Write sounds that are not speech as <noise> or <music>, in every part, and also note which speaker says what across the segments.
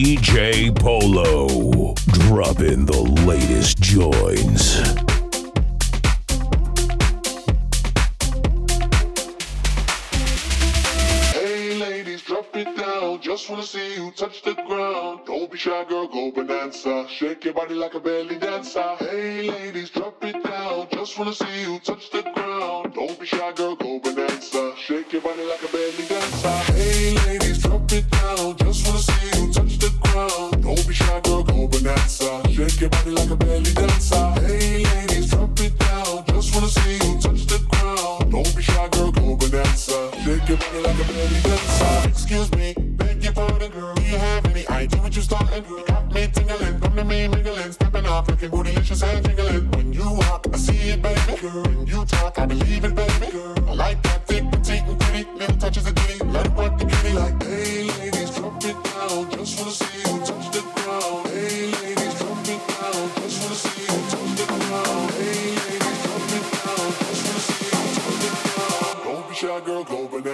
Speaker 1: DJ Polo, dropping the latest joins. Hey ladies, drop it down.
Speaker 2: Just wanna see you touch the ground. Don't be shy, girl, go bonanza. Shake your body like a belly dancer. Hey, ladies, drop it down. Just wanna see you touch the ground. Don't be shy, girl, go bonanza. Shake your body like a belly dancer. Hey, ladies, drop it down. Just wanna see you touch shy, girl, go. Shake your body like a belly dancer. Hey, ladies, drop it down. Just wanna see you touch the ground. Don't be shy, girl, go. Shake your body like a belly dancer. Excuse me your girl. Do you have any idea what you starting? Got me tingling, stepping looking and jingling. When you walk, I see it, baby, girl. When you talk, I believe it, baby, girl.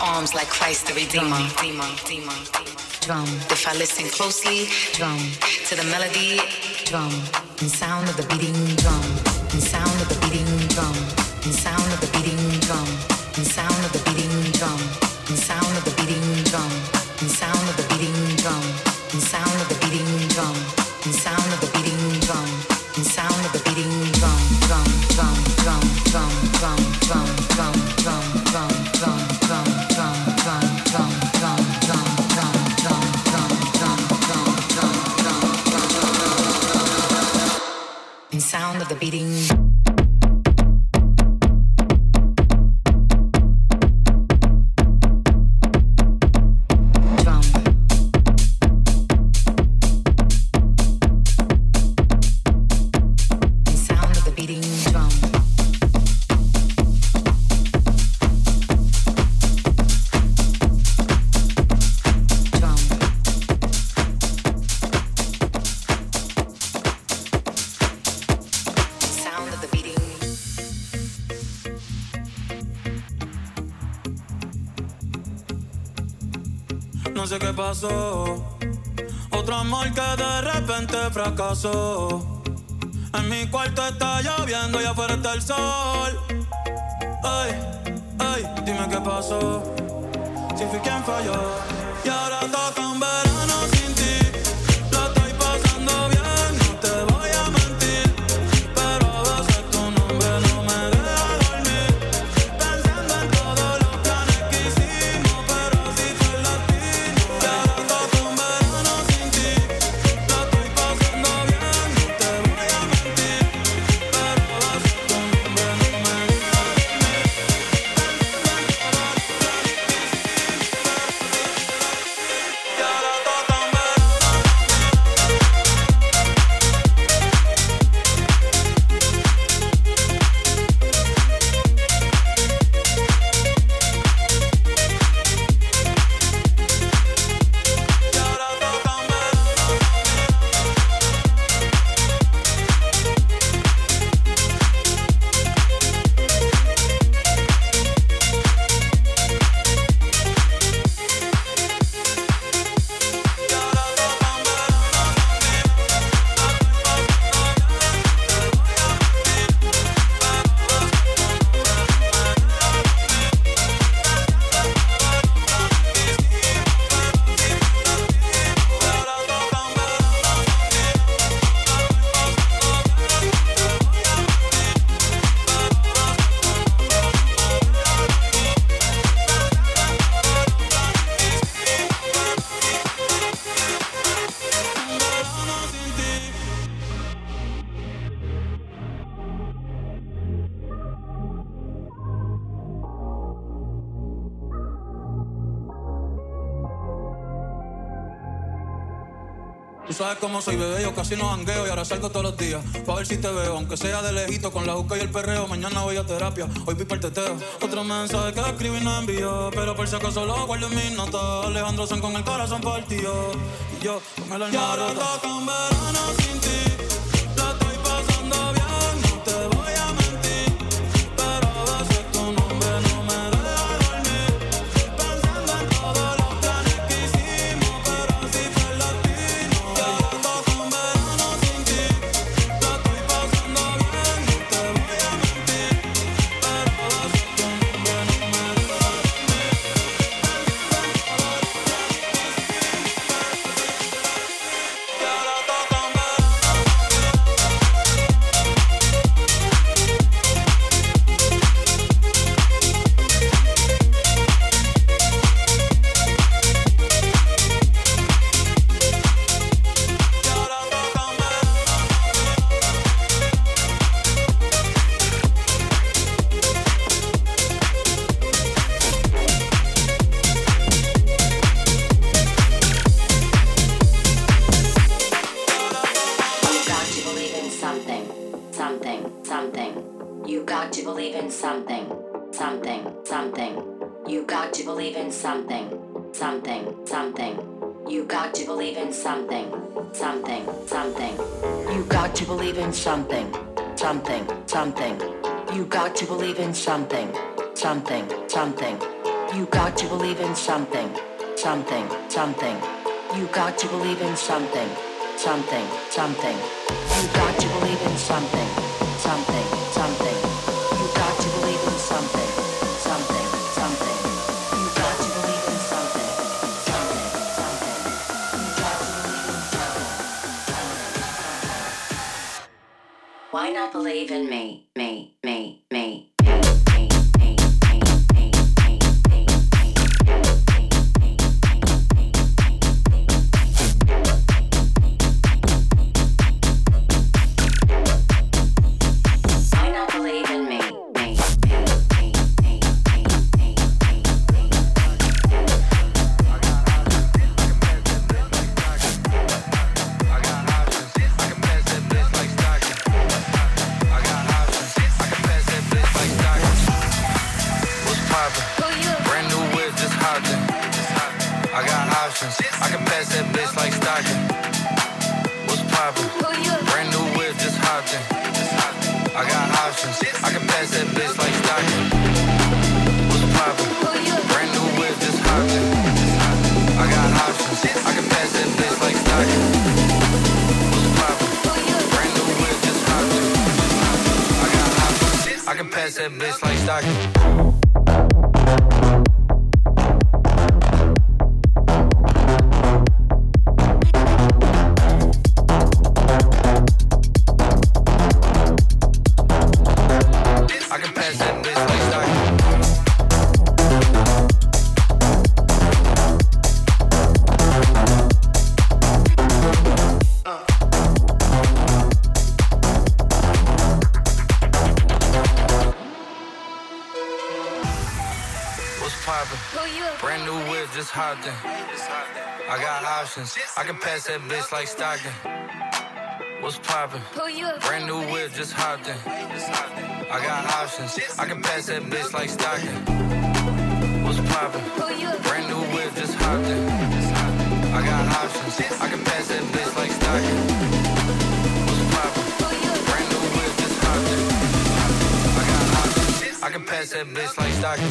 Speaker 3: Arms like Christ the Redeemer. Drum. If I listen closely, drum. To the melody, drum. And sound of the beating drum. And sound of the beating drum.
Speaker 4: Otro amor que de repente fracasó. En mi cuarto está lloviendo y afuera está el sol. Ay, ay, dime qué pasó. Si fui quien falló. Y ahora toca un verano sabes cómo soy, bebé, yo casi no jangueo y ahora salgo todos los días. Pa' ver si te veo, aunque sea de lejito, con la juca y el perreo. Mañana voy a terapia, hoy vi el teteo. Otro mensaje que escribí y no envío, pero por si acaso lo guardo en mis notas. Alejandro San con el corazón partido. Y yo con el alma rota. verano sin ti.
Speaker 5: Something, You got to believe in something, something, something. You got to believe in something, something, something. You got to believe in something, something, something. You got to believe in something, something, something. You got to believe in something, something, something. You got to believe in something, something, something. You got to believe in something, something, something. You got to believe in something. Why not believe in me, me, me, me?
Speaker 6: That bitch like Stockton. What's poppin'? Brand new whip, just hopped in. I got options. I can pass that bitch like Stockton. What's poppin'? Brand new whip, just hopped in. I got options. I can pass that bitch like Stockton. What's poppin'? Brand new whip, just hopped in. I got options. I can pass that bitch like Stockton.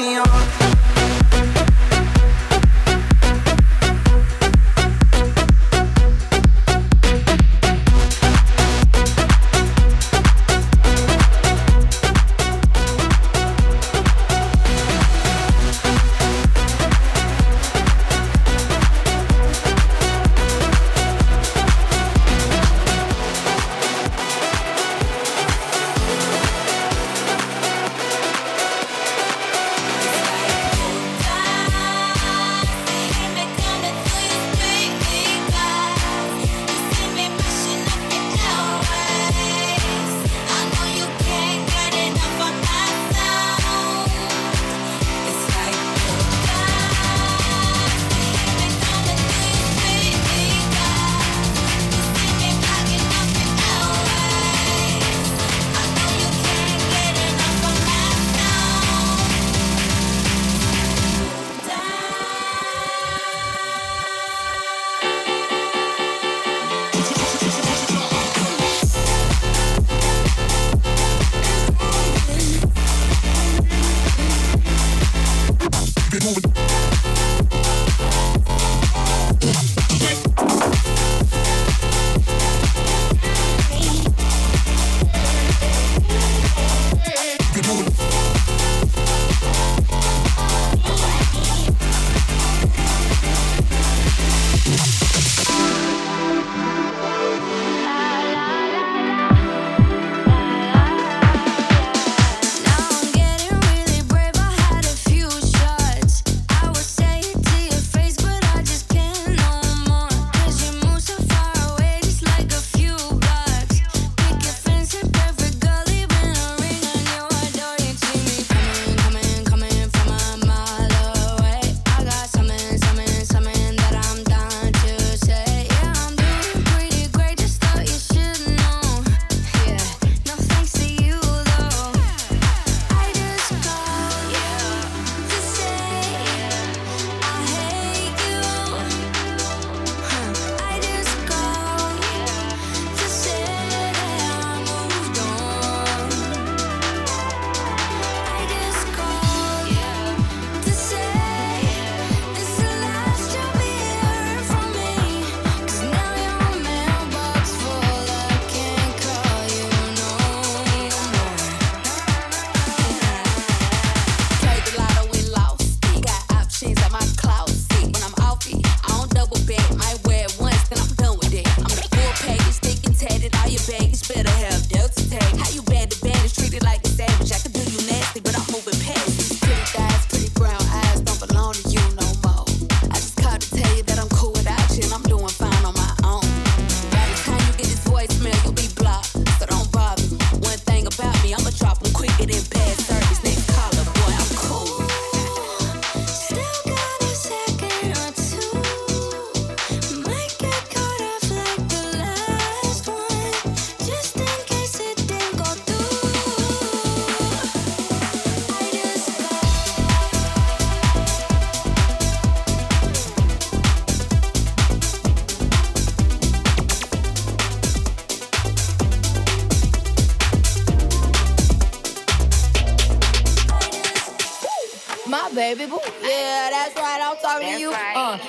Speaker 7: party on.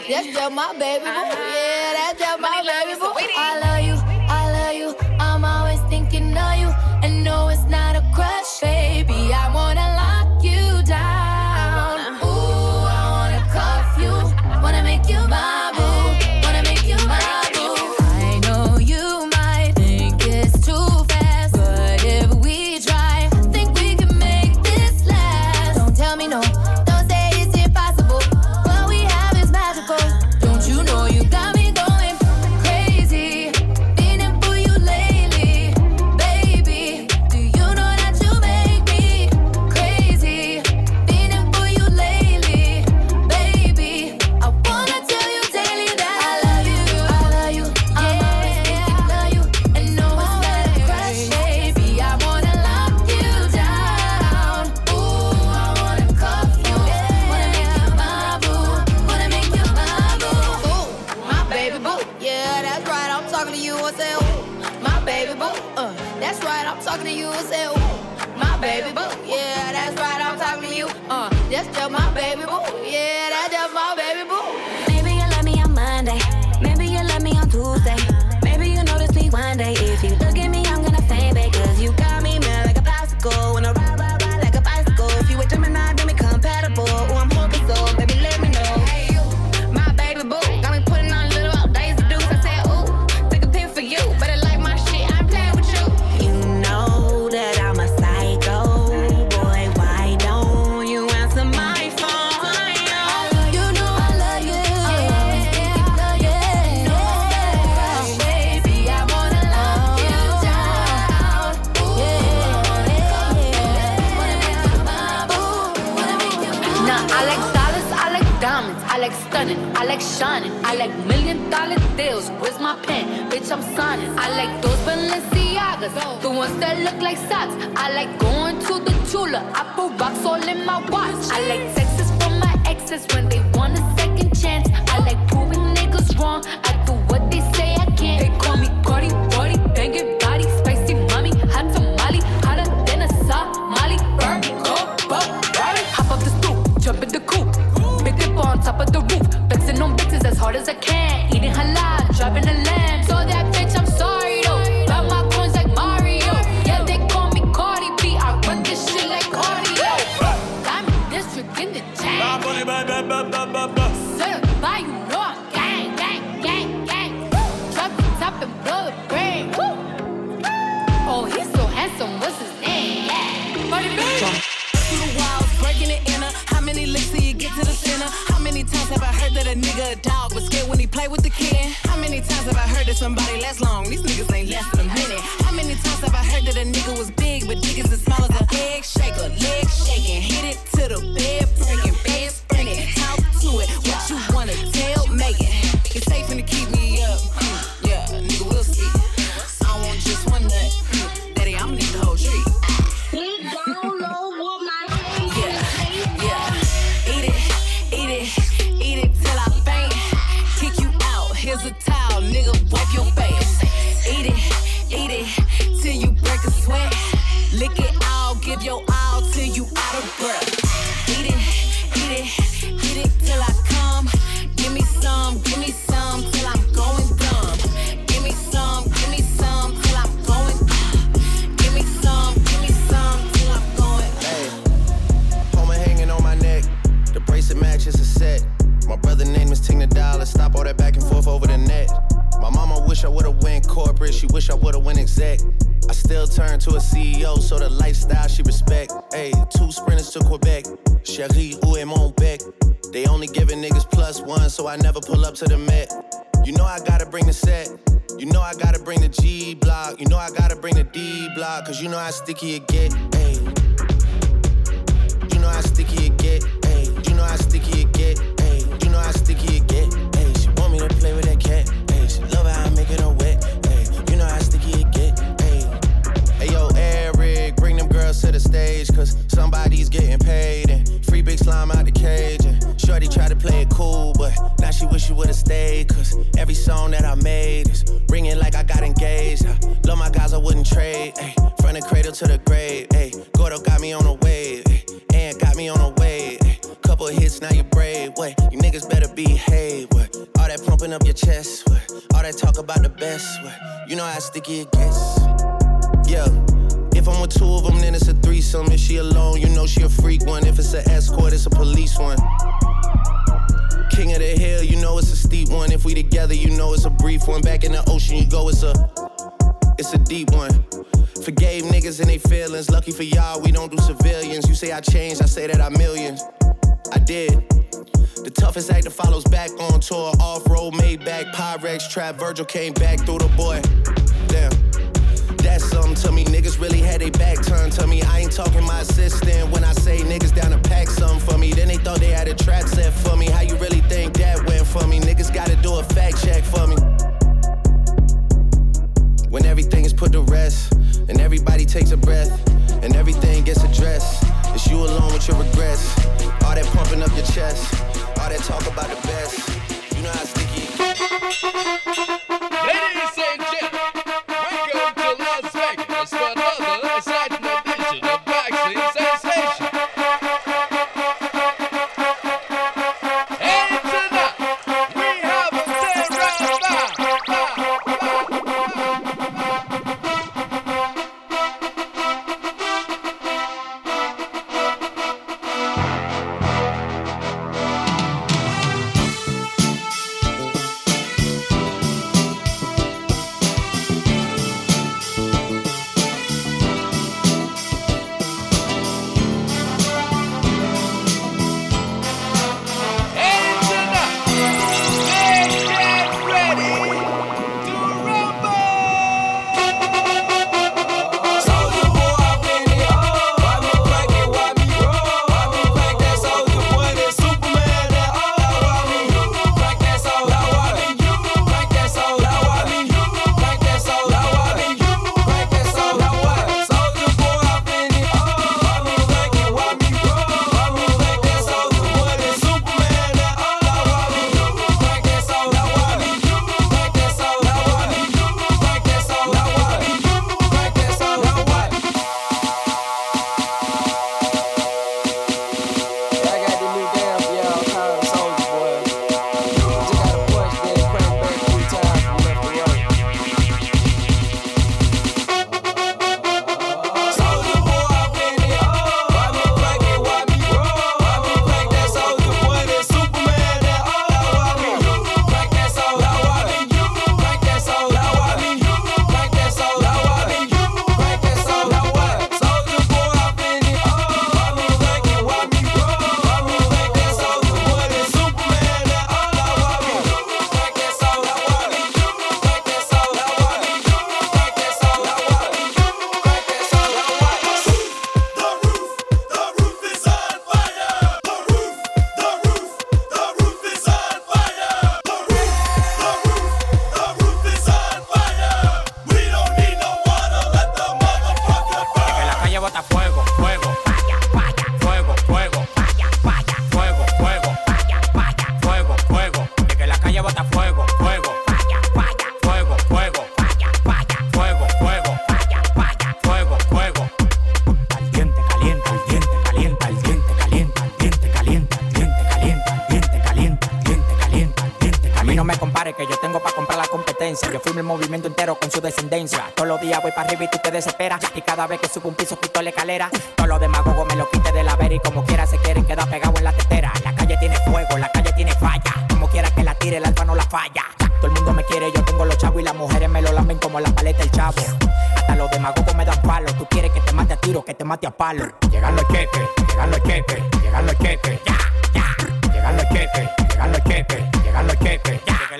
Speaker 7: That's just my baby boo.
Speaker 8: Yeah, that's just my baby boo.
Speaker 9: I
Speaker 8: love you.
Speaker 10: lick it.
Speaker 11: say I changed, I say that I million. I did. The toughest act that follows back on tour. Off road, made back, Pyrex trap. Virgil came back through the boy. Damn. That's something to me. Niggas really had a back turned to me. I ain't talking my assistant. When I say niggas down to pack something for me, then they thought they had a trap set for me. How you really think that went for me? Niggas gotta do a fact check for me. When everything is put to rest, and everybody takes a breath, and everything gets addressed. It's you alone with your regrets. All that pumping up your chest. All that talk about the best. You know how sticky it gets.
Speaker 12: Ladies and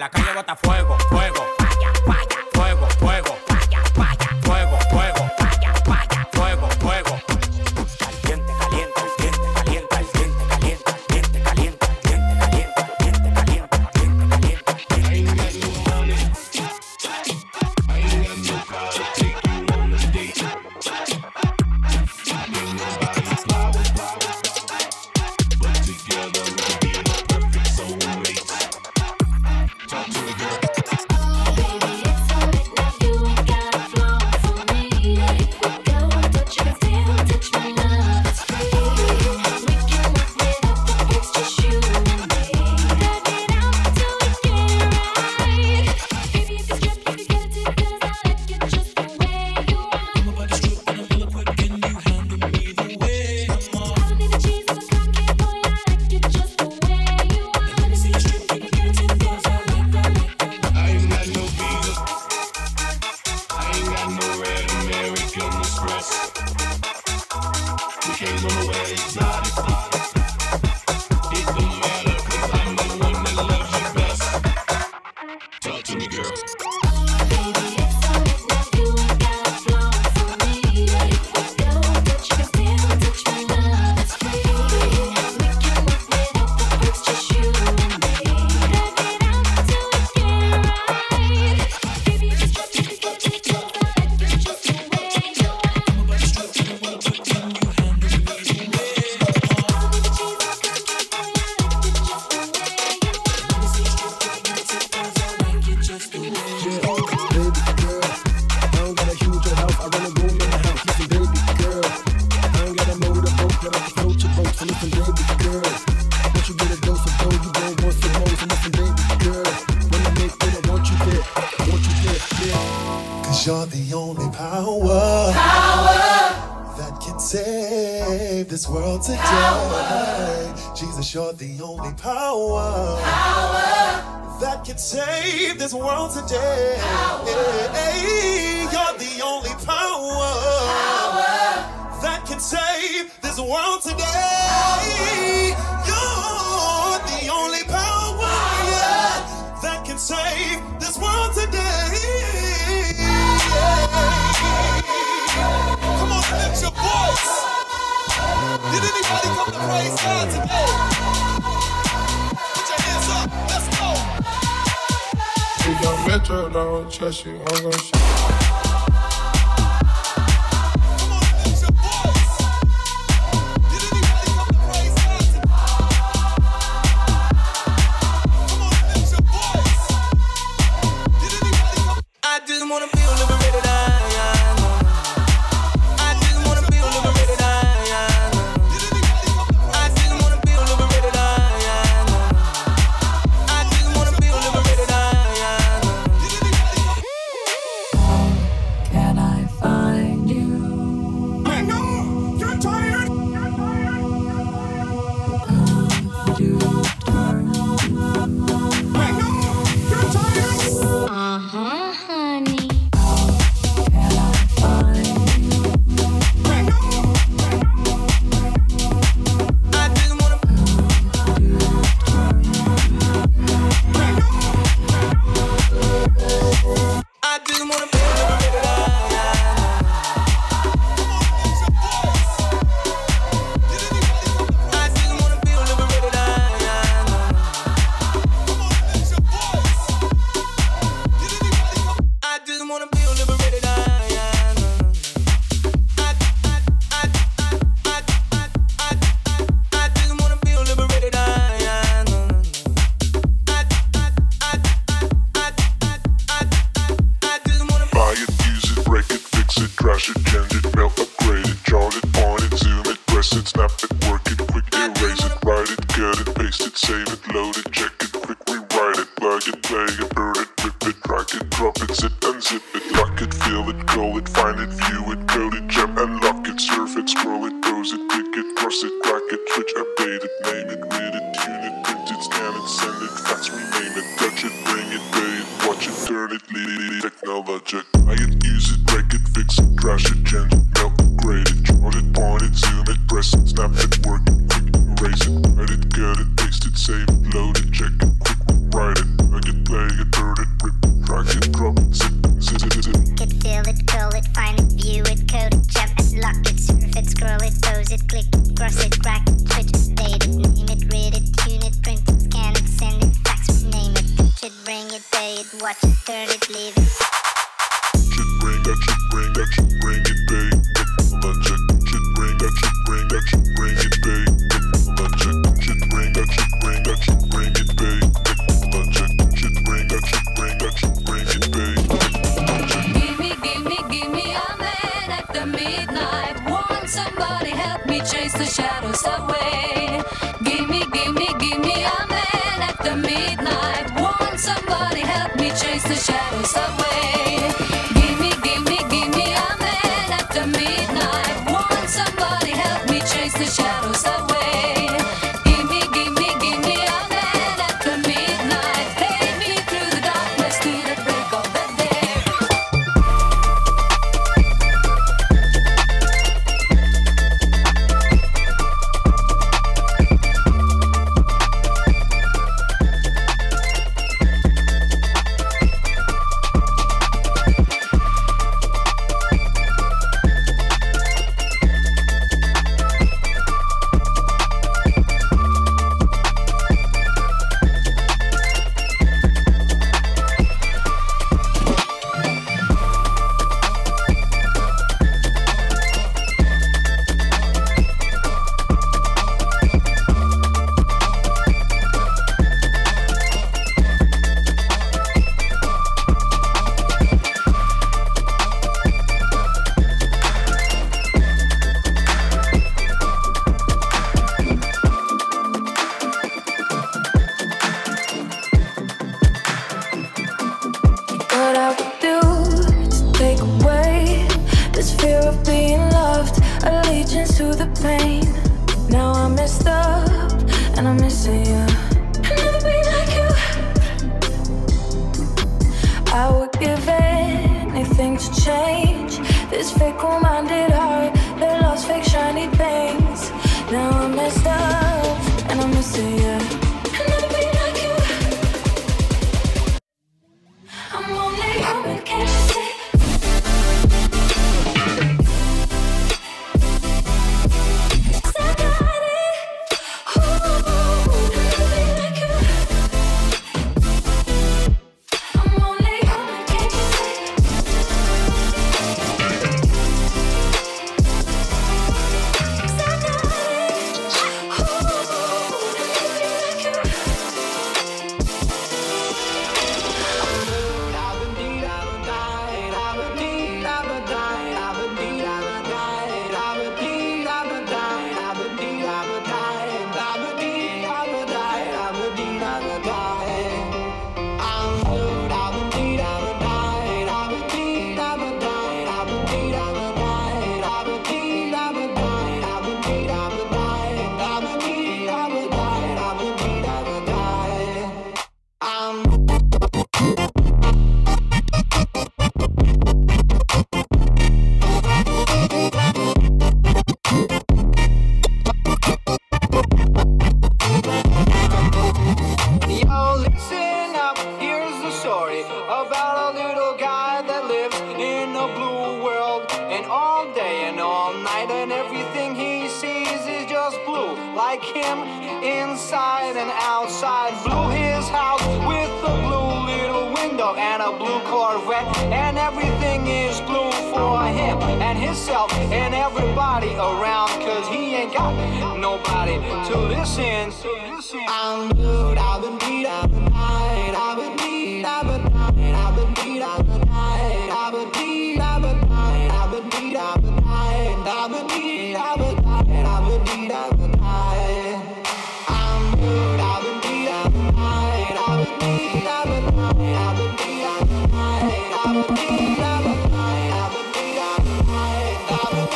Speaker 13: la calle bota fuego, fuego. this world to power. die.
Speaker 14: Jesus, you're the only power, power. that can save this world today. Power. You're the only power, power. that can save this world today. You're the only power, yeah, that can save this world today. Did anybody come to God today? Put your hands up, let's go.
Speaker 15: If Young Metro don't trust you, I'm gonna shoot.
Speaker 16: Chase the shadows away.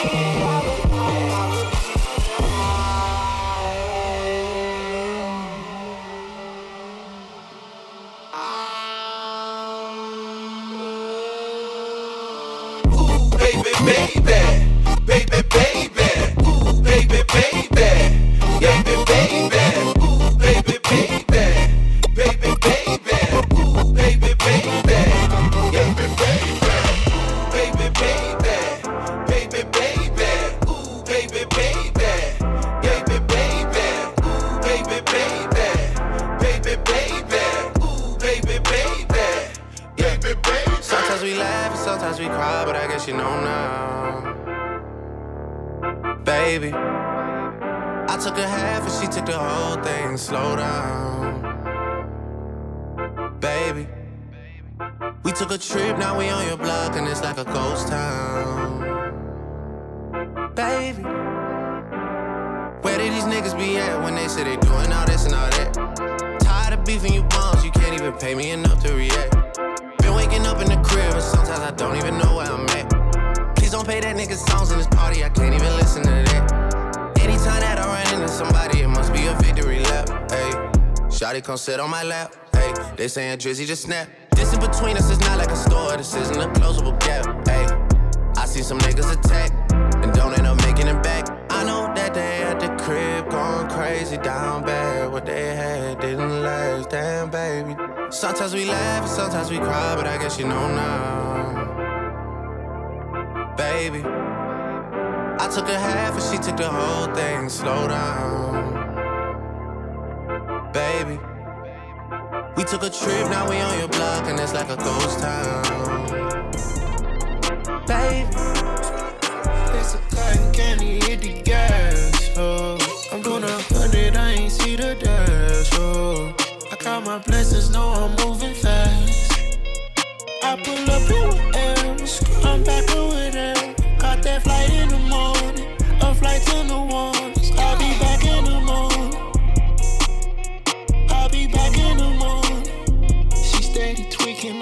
Speaker 10: Come sit on my lap. Hey, they saying Drizzy just snap. This in between us is not like a store, this isn't a closable gap. Hey, I see some niggas attack and don't end up making it back. I know that they at the crib going crazy down bad. What they had didn't last, damn baby. Sometimes we laugh sometimes we cry, but I guess you know now. Baby, I took a half and she took the whole thing. Slow down, a trip, now we on your block, and it's like a ghost town. Baby,
Speaker 17: it's a cotton candy, hit the gas. Oh, I'm doing a hundred, I ain't see the dash. Oh, I count my blessings, know I'm moving fast. I pull up in M's, I'm back over there. Caught that flight in the morning, a flight to New Orleans.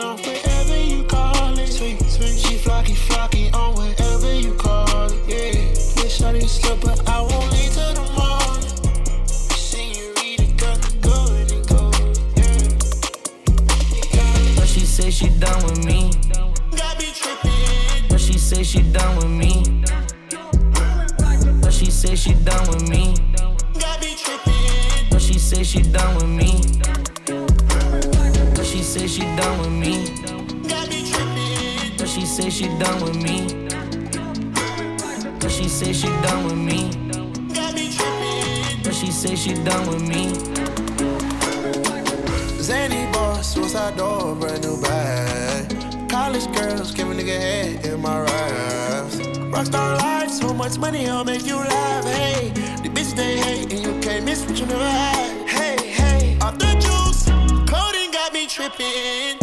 Speaker 17: On whatever you call it. Sweet, sweet, she flocky, flocky on whatever you call it. Yeah, wish I didn't slip, but I won't leave till the morning. Senorita, got the good and gold. Yeah.
Speaker 18: But she say she done with me.
Speaker 17: Got me tripping.
Speaker 18: But she say she done with me. Done with me. But she say she done with me. But she say she done with me.
Speaker 17: Zany boss, suicide door, brand new bag. College girls, give a nigga head in my raps. Rockstar life, so much money, I'll make you laugh. Hey, the bitch they hate, and you can't miss what you never had. Hey, hey, off the juice codeine got me tripping.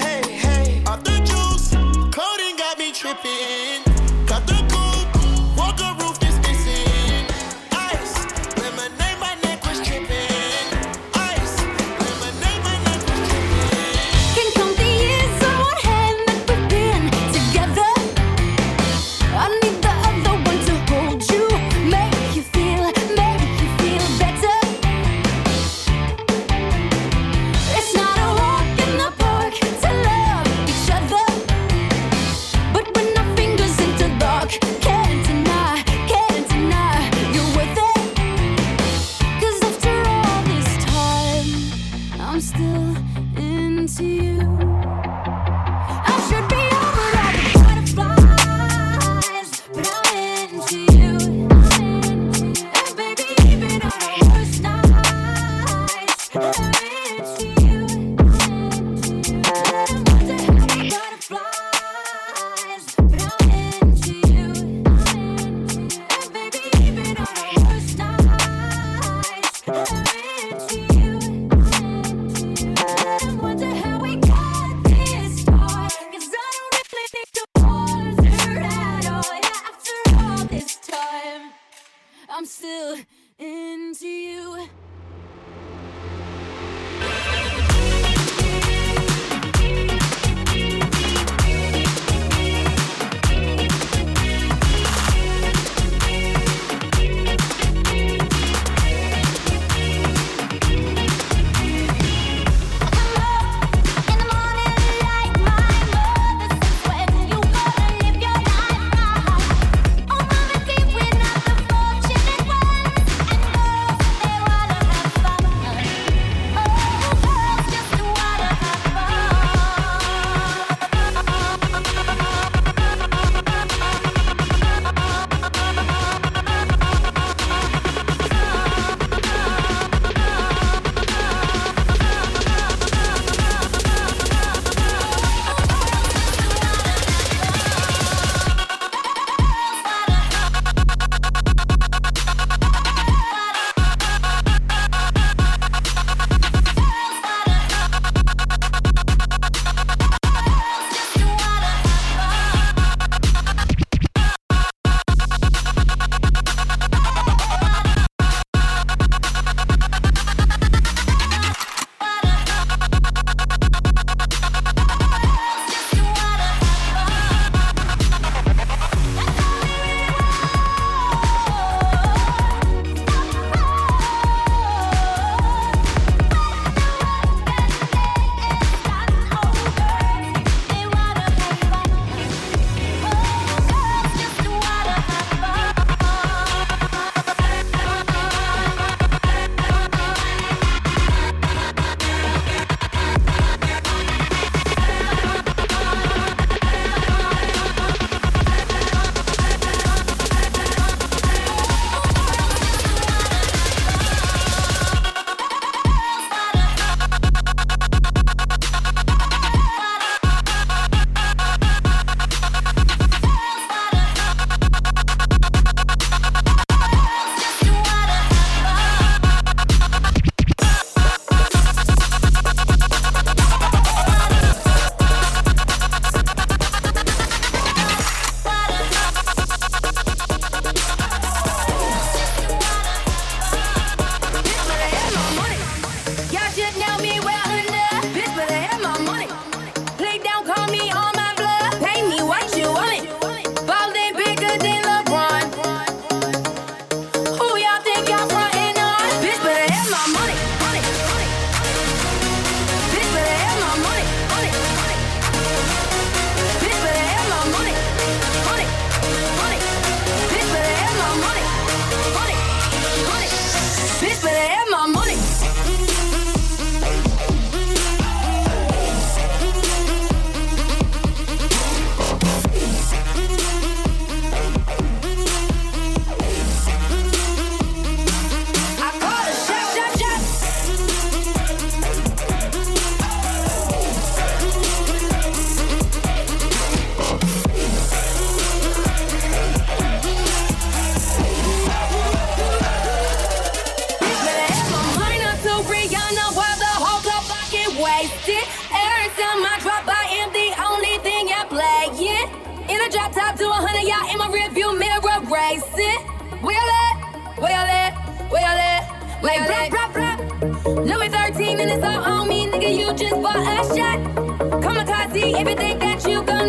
Speaker 17: still like rap, rap, rap. Number
Speaker 16: 13 and it's all on me, nigga. You
Speaker 13: just bought a shot. Kamikaze, think that you got.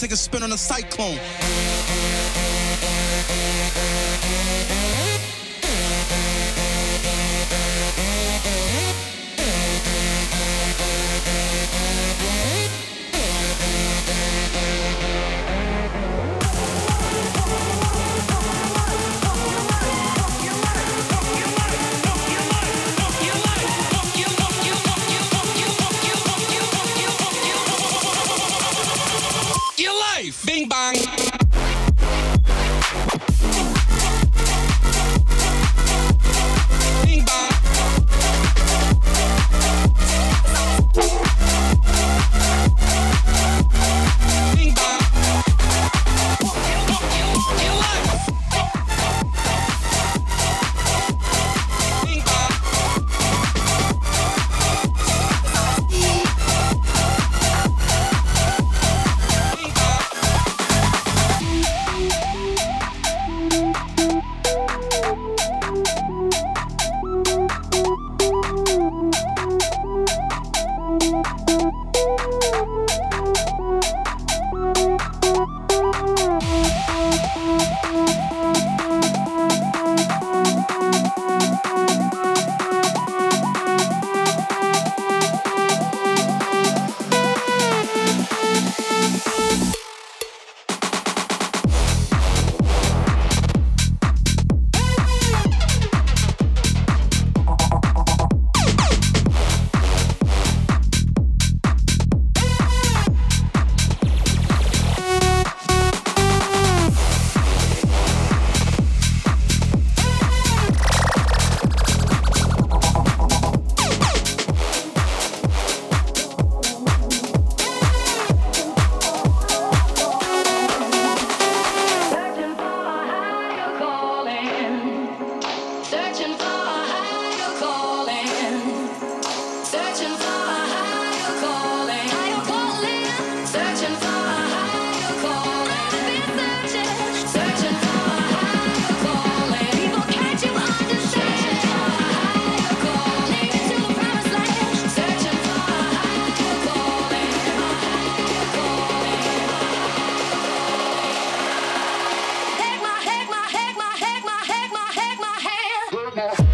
Speaker 13: Take a spin on a cyclone.
Speaker 19: Hand. <laughs>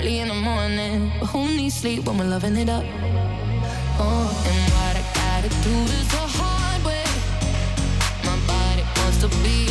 Speaker 20: early in the morning. But who needs
Speaker 17: sleep when we're loving it up? Oh, and what I gotta do is the hard way. My body wants to be.